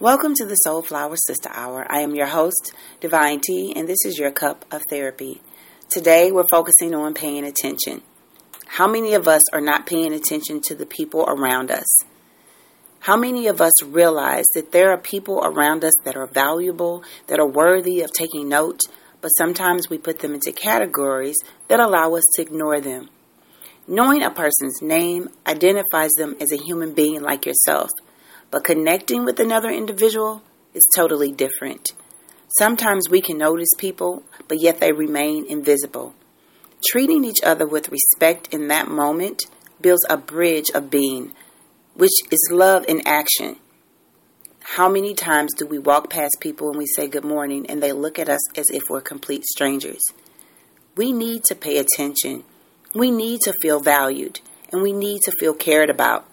Welcome to the Soulflower Sister Hour. I am your host, Divine T, and this is your cup of therapy. Today, we're focusing on paying attention. How many of us are not paying attention to the people around us? How many of us realize that there are people around us that are valuable, that are worthy of taking note, but sometimes we put them into categories that allow us to ignore them? Knowing a person's name identifies them as a human being like yourself. But connecting with another individual is totally different. Sometimes we can notice people, but yet they remain invisible. Treating each other with respect in that moment builds a bridge of being, which is love in action. How many times do we walk past people and we say good morning and they look at us as if we're complete strangers? We need to pay attention. We need to feel valued and we need to feel cared about.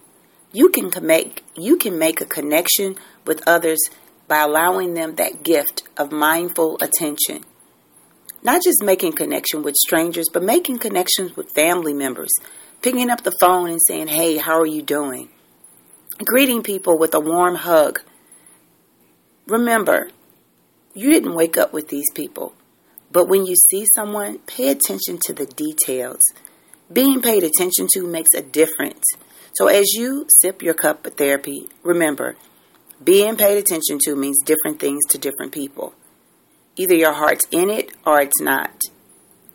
You can make you can make a connection with others by allowing them that gift of mindful attention. Not just making connection with strangers, but making connections with family members. Picking up the phone and saying, "Hey, how are you doing?" Greeting people with a warm hug. Remember, you didn't wake up with these people, but when you see someone, pay attention to the details. Being paid attention to makes a difference. So as you sip your cup of therapy, remember, being paid attention to means different things to different people. Either your heart's in it or it's not.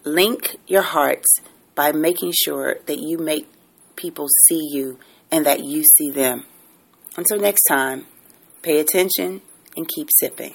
Link your hearts by making sure that you make people see you and that you see them. Until next time, pay attention and keep sipping.